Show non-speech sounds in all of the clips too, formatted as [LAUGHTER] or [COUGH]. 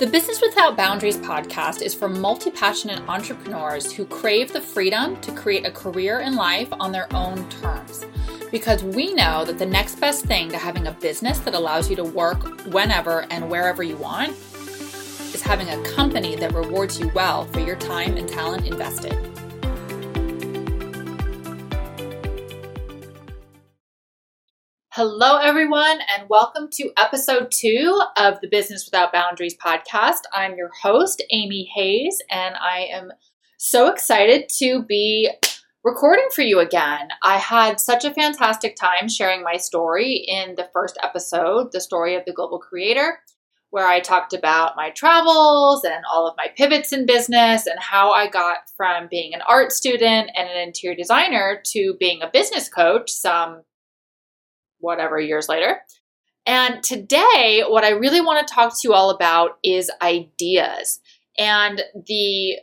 The Business Without Boundaries podcast is for multi passionate entrepreneurs who crave the freedom to create a career in life on their own terms. Because we know that the next best thing to having a business that allows you to work whenever and wherever you want is having a company that rewards you well for your time and talent invested. Hello, everyone, and welcome to episode two of the Business Without Boundaries podcast. I'm your host, Amy Hayes, and I am so excited to be recording for you again. I had such a fantastic time sharing my story in the first episode, the story of the global creator, where I talked about my travels and all of my pivots in business and how I got from being an art student and an interior designer to being a business coach some whatever years later. And today, what I really want to talk to you all about is ideas and the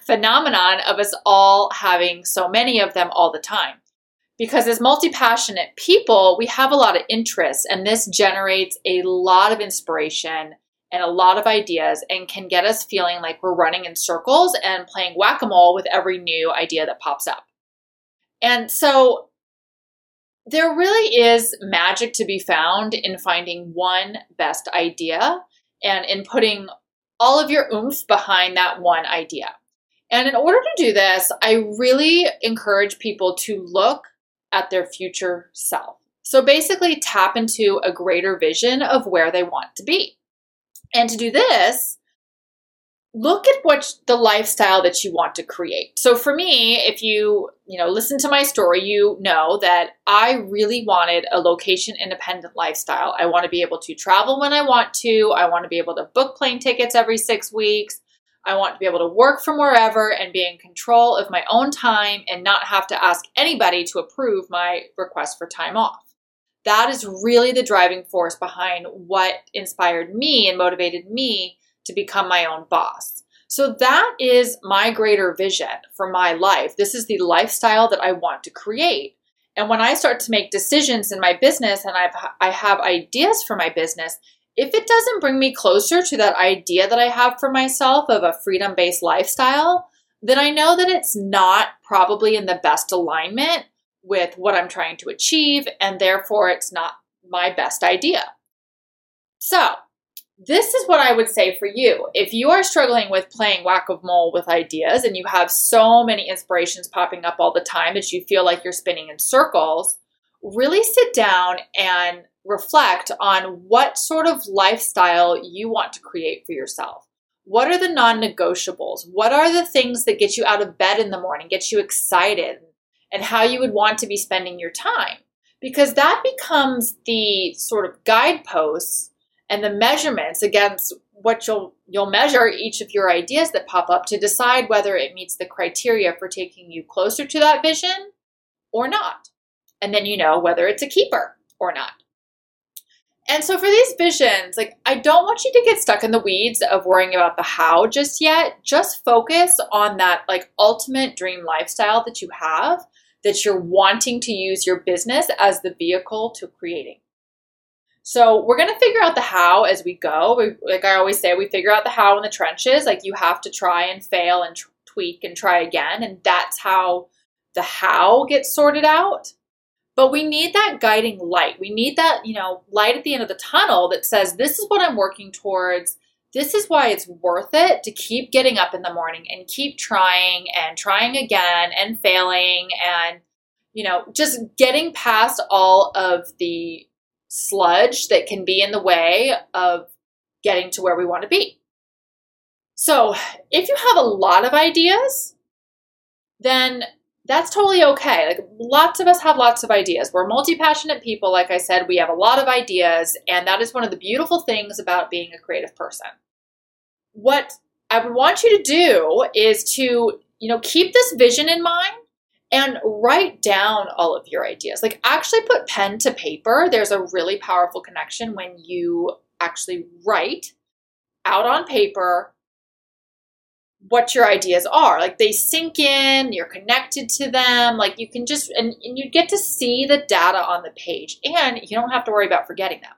phenomenon of us all having so many of them all the time. Because as multi passionate people, we have a lot of interests, and this generates a lot of inspiration and a lot of ideas and can get us feeling like we're running in circles and playing whack a mole with every new idea that pops up. And so there really is magic to be found in finding one best idea and in putting all of your oomph behind that one idea. And in order to do this, I really encourage people to look at their future self. So basically, tap into a greater vision of where they want to be. And to do this, look at what the lifestyle that you want to create. So for me, if you, you know, listen to my story, you know that I really wanted a location independent lifestyle. I want to be able to travel when I want to. I want to be able to book plane tickets every 6 weeks. I want to be able to work from wherever and be in control of my own time and not have to ask anybody to approve my request for time off. That is really the driving force behind what inspired me and motivated me to become my own boss. So that is my greater vision for my life. This is the lifestyle that I want to create. And when I start to make decisions in my business and I've, I have ideas for my business, if it doesn't bring me closer to that idea that I have for myself of a freedom based lifestyle, then I know that it's not probably in the best alignment with what I'm trying to achieve, and therefore it's not my best idea. So, this is what I would say for you. If you are struggling with playing whack a mole with ideas and you have so many inspirations popping up all the time that you feel like you're spinning in circles, really sit down and reflect on what sort of lifestyle you want to create for yourself. What are the non negotiables? What are the things that get you out of bed in the morning, get you excited, and how you would want to be spending your time? Because that becomes the sort of guideposts and the measurements against what you'll you'll measure each of your ideas that pop up to decide whether it meets the criteria for taking you closer to that vision or not. And then you know whether it's a keeper or not. And so for these visions, like I don't want you to get stuck in the weeds of worrying about the how just yet. Just focus on that like ultimate dream lifestyle that you have that you're wanting to use your business as the vehicle to creating. So we're to figure out the how as we go. We, like I always say, we figure out the how in the trenches. Like you have to try and fail and tweak and try again. And that's how the how gets sorted out. But we need that guiding light. We need that, you know, light at the end of the tunnel that says, this is what I'm working towards. This is why it's worth it to keep getting up in the morning and keep trying and trying again and failing and, you know, just getting past all of the sludge that can be in the way of getting to where we want to be. So, if you have a lot of ideas, then that's totally okay. Like lots of us have lots of ideas. We're multi-passionate people, like I said, we have a lot of ideas, and that is one of the beautiful things about being a creative person. What I would want you to do is to, you know, keep this vision in mind and write down all of your ideas. Like actually put pen to paper. There's a really powerful connection when you actually write out on paper what your ideas are. Like they sink in, you're connected to them. Like you can just, and, and you get to see the data on the page and you don't have to worry about forgetting them.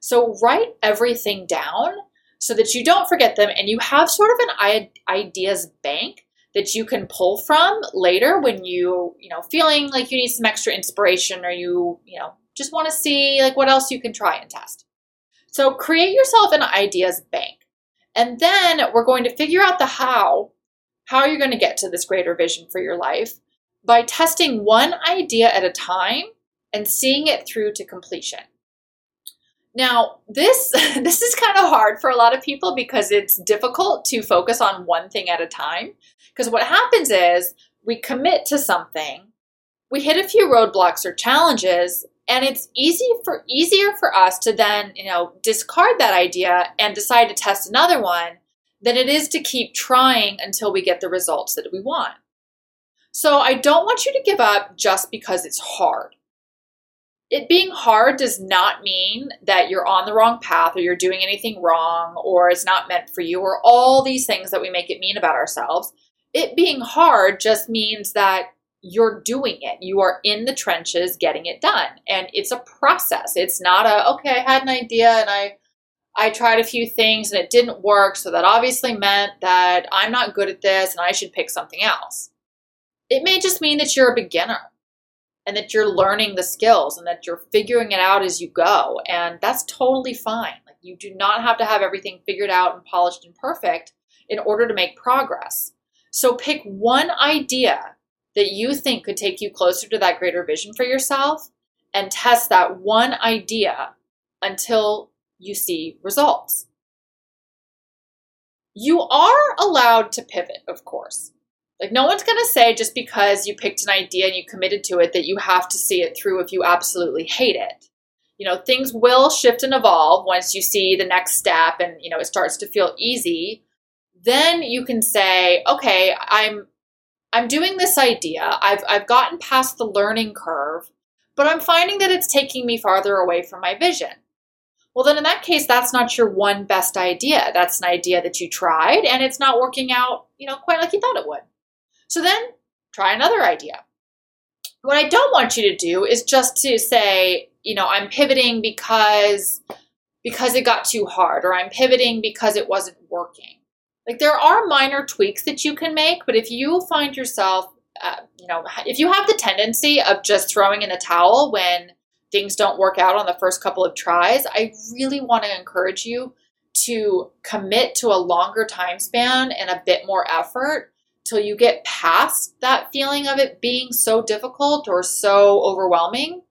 So write everything down so that you don't forget them and you have sort of an ideas bank that you can pull from later when you, you know, feeling like you need some extra inspiration or you, you know, just want to see like what else you can try and test. So create yourself an ideas bank. And then we're going to figure out the how, how you're going to get to this greater vision for your life by testing one idea at a time and seeing it through to completion. Now, this [LAUGHS] this is kind of hard for a lot of people because it's difficult to focus on one thing at a time. Because what happens is we commit to something, we hit a few roadblocks or challenges, and it's easy for easier for us to then, you know, discard that idea and decide to test another one than it is to keep trying until we get the results that we want. So I don't want you to give up just because it's hard it being hard does not mean that you're on the wrong path or you're doing anything wrong or it's not meant for you or all these things that we make it mean about ourselves. It being hard just means that you're doing it. You are in the trenches getting it done. And it's a process. It's not a, okay, I had an idea and I I tried a few things and it didn't work, so that obviously meant that I'm not good at this and I should pick something else. It may just mean that you're a beginner and that you're learning the skills and that you're figuring it out as you go. And that's totally fine. Like you do not have to have everything figured out and polished and perfect in order to make progress. So pick one idea that you think could take you closer to that greater vision for yourself and test that one idea until you see results. You are allowed to pivot, of course. Like, no one's going to say just because you picked an idea and you committed to it that you have to see it through if you absolutely hate it. You know, things will shift and evolve once you see the next step and, you know, it starts to feel easy. Then you can say, okay, I'm I'm doing this idea. I've I've gotten past the learning curve, but I'm finding that it's taking me farther away from my vision. Well, then in that case, that's not your one best idea. That's an idea that you tried and it's not working out, you know, quite like you thought it would. So then try another idea. What I don't want you to do is just to say, you know, I'm pivoting because because it got too hard or I'm pivoting because it wasn't working. Like there are minor tweaks that you can make, but if you find yourself uh, you know, if you have the tendency of just throwing in a towel when things don't work out on the first couple of tries, I really want to encourage you to commit to a longer time span and a bit more effort till you get past that feeling of it being so difficult or so overwhelming.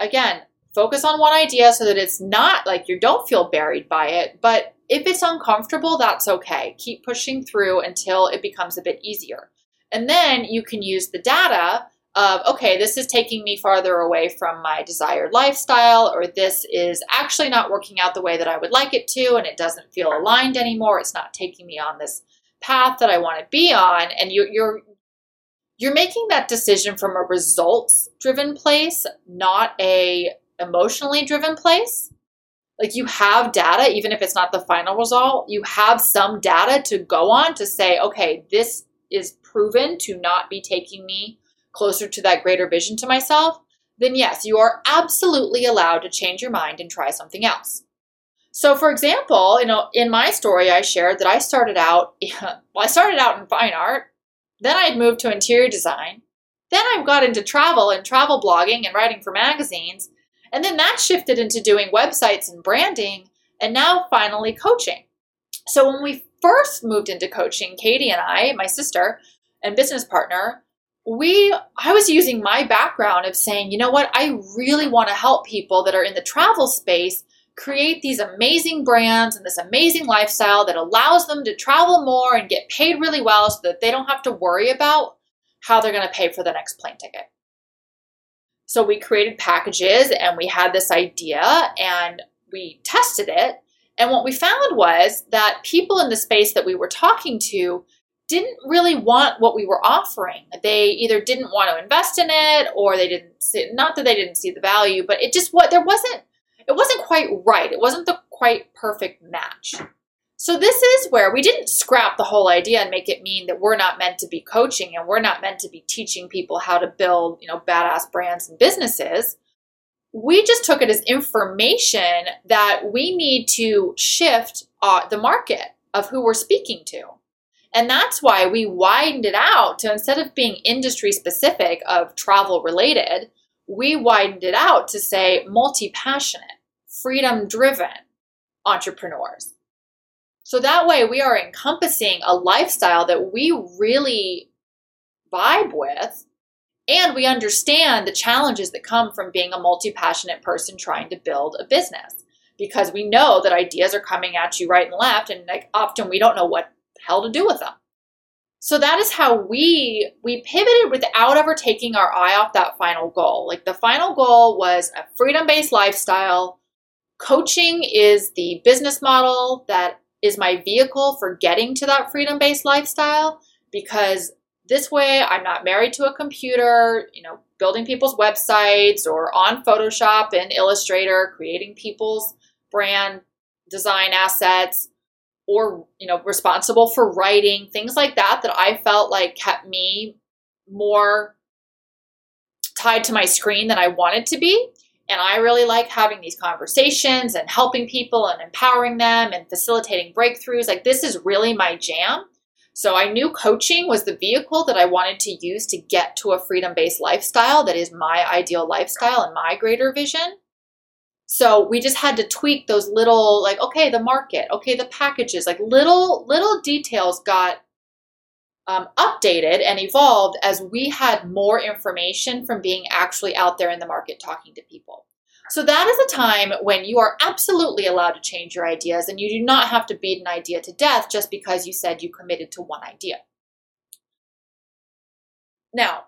Again, focus on one idea so that it's not like you don't feel buried by it, but if it's uncomfortable, that's okay. Keep pushing through until it becomes a bit easier. And then you can use the data of, okay, this is taking me farther away from my desired lifestyle, or this is actually not working out the way that I would like it to, and it doesn't feel aligned anymore. It's not taking me on this path that I want to be on, and you, you're you're making that decision from a results driven place, not a emotionally driven place. Like you have data, even if it's not the final result, you have some data to go on to say, okay, this is proven to not be taking me closer to that greater vision to myself, then yes, you are absolutely allowed to change your mind and try something else. So, for example, you know, in my story, I shared that I started out, [LAUGHS] well, I started out in fine art, then I had moved to interior design, then I got into travel and travel blogging and writing for magazines, and then that shifted into doing websites and branding, and now finally coaching. So, when we first moved into coaching, Katie and I, my sister and business partner, we I was using my background of saying, you know what, I really want to help people that are in the travel space create these amazing brands and this amazing lifestyle that allows them to travel more and get paid really well so that they don't have to worry about how they're going to pay for the next plane ticket. So we created packages and we had this idea and we tested it. And what we found was that people in the space that we were talking to didn't really want what we were offering. They either didn't want to invest in it or they didn't see, not that they didn't see the value, but it just what there wasn't it wasn't quite right. It wasn't the quite perfect match. So this is where we didn't scrap the whole idea and make it mean that we're not meant to be coaching and we're not meant to be teaching people how to build, you know, badass brands and businesses. We just took it as information that we need to shift uh, the market of who we're speaking to. And that's why we widened it out to instead of being industry specific of travel related, we widened it out to say multi passionate, freedom driven entrepreneurs. So that way we are encompassing a lifestyle that we really vibe with and we understand the challenges that come from being a multi passionate person trying to build a business because we know that ideas are coming at you right and left and like often we don't know what hell to do with them. So that is how we we pivoted without ever taking our eye off that final goal. Like the final goal was a freedom-based lifestyle. Coaching is the business model that is my vehicle for getting to that freedom-based lifestyle because this way, I'm not married to a computer, you know, building people's websites or on Photoshop and Illustrator, creating people's brand design assets or, you know, responsible for writing, things like that that I felt like kept me more tied to my screen than I wanted to be. And I really like having these conversations and helping people and empowering them and facilitating breakthroughs. Like, this is really my jam. So I knew coaching was the vehicle that I wanted to use to get to a freedom based lifestyle that is my ideal lifestyle and my greater vision. So we just had to tweak those little, like, okay, the market, okay, the packages, like little, little details got um, updated and evolved as we had more information from being actually out there in the market talking to people. So that is a time when you are absolutely allowed to change your ideas and you do not have to beat an idea to death just because you said you committed to one idea. Now,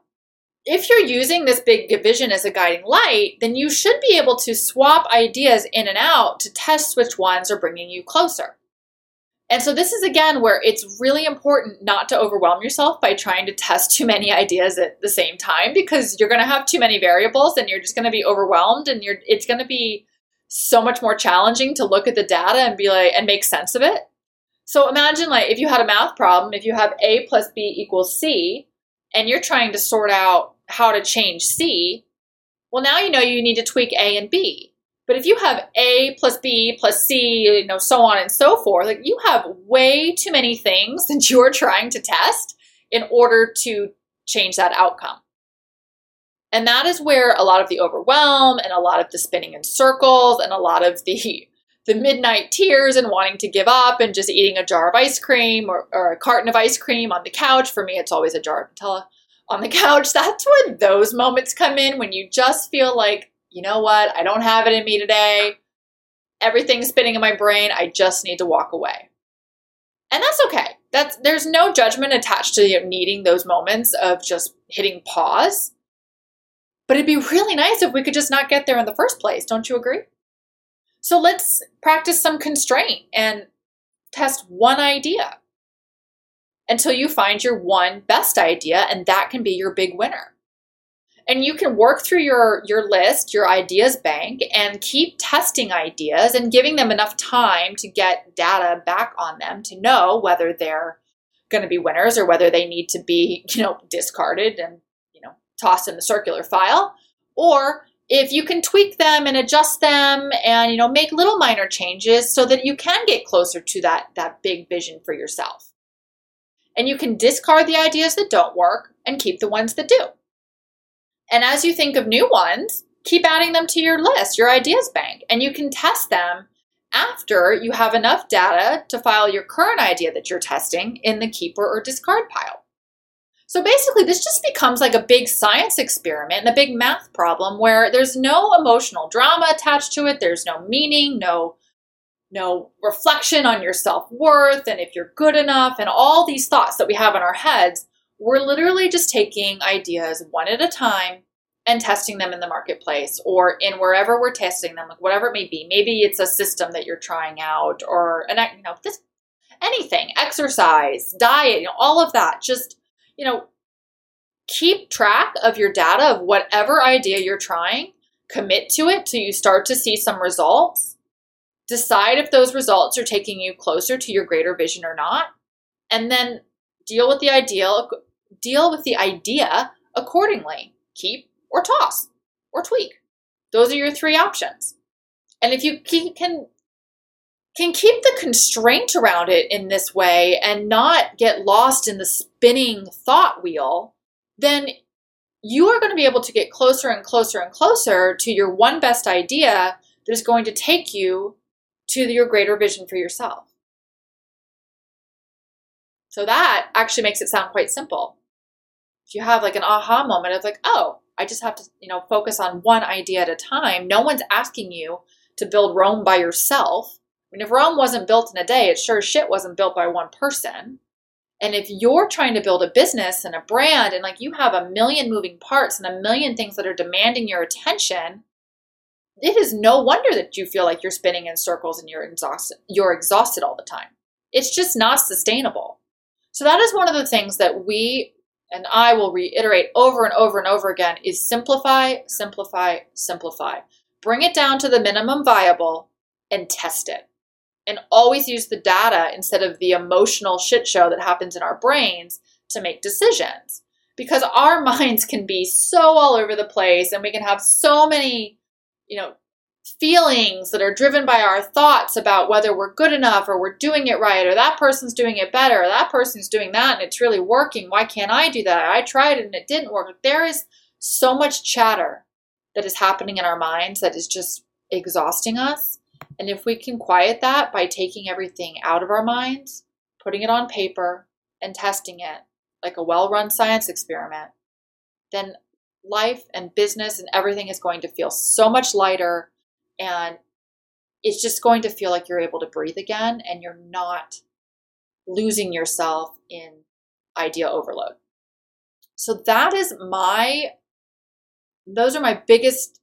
if you're using this big division as a guiding light, then you should be able to swap ideas in and out to test which ones are bringing you closer. And so this is again where it's really important not to overwhelm yourself by trying to test too many ideas at the same time because you're going to have too many variables and you're just going to be overwhelmed and you're it's going to be so much more challenging to look at the data and be like and make sense of it. So imagine like if you had a math problem, if you have a plus b equals c and you're trying to sort out how to change c, well now you know you need to tweak a and b. But if you have A plus B plus C, you know, so on and so forth, like you have way too many things [LAUGHS] that you're trying to test in order to change that outcome. And that is where a lot of the overwhelm and a lot of the spinning in circles and a lot of the [LAUGHS] the midnight tears and wanting to give up and just eating a jar of ice cream or, or a carton of ice cream on the couch. For me, it's always a jar of Nutella on the [LAUGHS] couch. That's when those moments come in when you just feel like you know what? I don't have it in me today. Everything's spinning in my brain. I just need to walk away. And that's okay. That's there's no judgment attached to needing those moments of just hitting pause. But it'd be really nice if we could just not get there in the first place. Don't you agree? So let's practice some constraint and test one idea until you find your one best idea, and that can be your big winner and you can work through your your list your ideas bank and keep testing ideas and giving them enough time to get data back on them to know whether they're going to be winners or whether they need to be [LAUGHS] you know discarded and you know tossed in the circular file. Or if you can tweak them and adjust them and you know make little minor changes so that you can get closer to that that big vision for yourself. And you can discard the ideas that don't work and keep the ones that do and as you think of new ones, keep adding them to your list, your ideas bank, and you can test them after you have enough data to file your current idea that you're testing in the keeper or discard pile. So basically, this just becomes like a big science experiment and a big math problem where there's no emotional drama attached to it, there's no meaning, no no reflection on your self-worth and if you're good enough and all these thoughts that we have in our heads we're literally just taking ideas one at a time and testing them in the marketplace or in wherever we're testing them, like whatever it may be. Maybe it's a system that you're trying out or an you know this anything, exercise, diet, you know, all of that. Just you know, keep track of your data of whatever idea you're trying. Commit to it till you start to see some results. Decide if those results are taking you closer to your greater vision or not. And then deal with the ideal deal with the idea accordingly. Keep or toss or tweak. Those are your three options. And if you can can keep the constraint around it in this way and not get lost in the spinning thought wheel, then you are going to be able to get closer and closer and closer to your one best idea that is going to take you to your greater vision for yourself. So that actually makes it sound quite simple. If you have like an aha moment of like, oh, I just have to, you know, focus on one idea at a time. No one's asking you to build Rome by yourself. I mean, if Rome wasn't built in a day, it sure as shit wasn't built by one person. And if you're trying to build a business and a brand and like you have a million moving parts and a million things that are demanding your attention, it is no wonder that you feel like you're spinning in circles and you're exhausted you're exhausted all the time. It's just not sustainable. So that is one of the things that we and I will reiterate over and over and over again is simplify, simplify, simplify. Bring it down to the minimum viable and test it. And always use the data instead of the emotional shit show that happens in our brains to make decisions. Because our [LAUGHS] minds can be so all over the place and we can have so many, you know, feelings that are driven by our thoughts about whether we're good enough or we're doing it right or that person's doing it better or that person's doing that and it's really working. Why can't I do that? I tried it and it didn't work. There is so much chatter that is happening in our minds that is just exhausting us. And if we can quiet that by taking everything out of our minds, putting it on paper, and testing it like a well run science experiment, then life and business and everything is going to feel so much lighter and it's just going to feel like you're able to breathe again and you're not losing yourself in idea overload. So that is my those are my biggest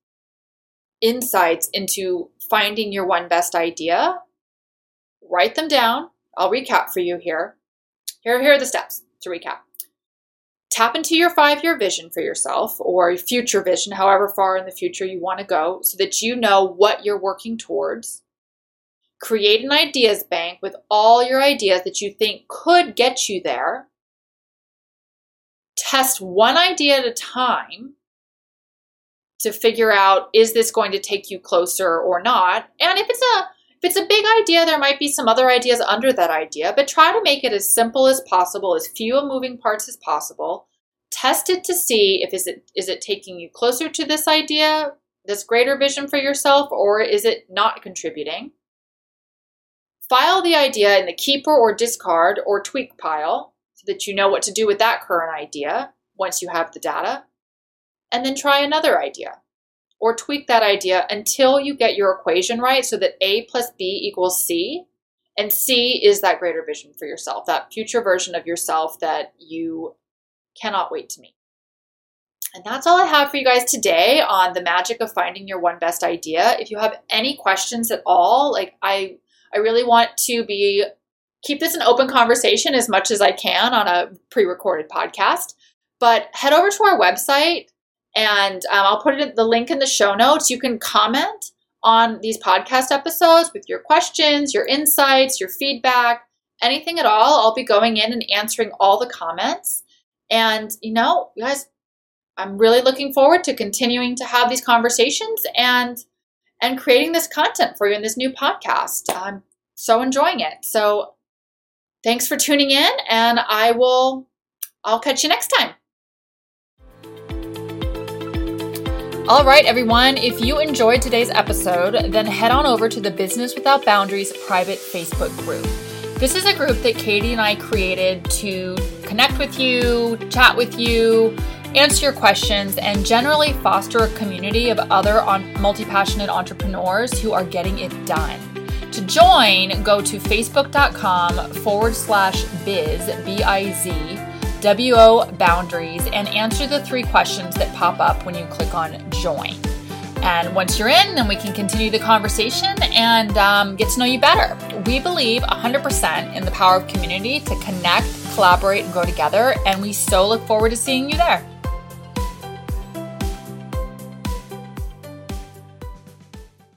insights into finding your one best idea. Write them down. I'll recap for you here. Here, here are the steps to recap. Tap into your five year vision for yourself or future vision, however far in the future you want to go, so that you know what you're working towards. Create an ideas bank with all your ideas that you think could get you there. Test one idea at a time to figure out is this going to take you closer or not. And if it's a if it's a big idea, there might be some other ideas under that idea, but try to make it as simple as possible, as few moving parts as possible. Test it to see if is it is it taking you closer to this idea, this greater vision for yourself, or is it not contributing? File the idea in the keeper or discard or tweak pile so that you know what to do with that current idea once you have the data. And then try another idea or tweak that idea until you get your equation right so that A plus B equals C. And C is that greater vision for yourself, that future version of yourself that you cannot wait to meet. And that's all I have for you guys today on the magic of finding your one best idea. If you have any questions at all, like I I really want to be keep this an open conversation as much as I can on a pre-recorded podcast. But head over to our website, and um, I'll put it the link in the show notes. You can comment on these podcast episodes with your questions, your insights, your feedback, anything at all. I'll be going in and answering all the comments. And you know, you guys, I'm really looking forward to continuing to have these conversations and and creating this content for you in this new podcast. I'm so enjoying it. So thanks for tuning in and I will I'll catch you next time. All right, everyone, if you enjoyed today's episode, then head on over to the Business Without Boundaries private Facebook group. This is a group that Katie and I created to connect with you, chat with you, answer your questions, and generally foster a community of other multi passionate entrepreneurs who are getting it done. To join, go to facebook.com forward slash biz, B I Z WO Boundaries and answer the three questions that pop up when you click on join. And once you're in, then we can continue the conversation and um, get to know you better. We believe 100% in the power of community to connect, collaborate, and grow together. And we so look forward to seeing you there.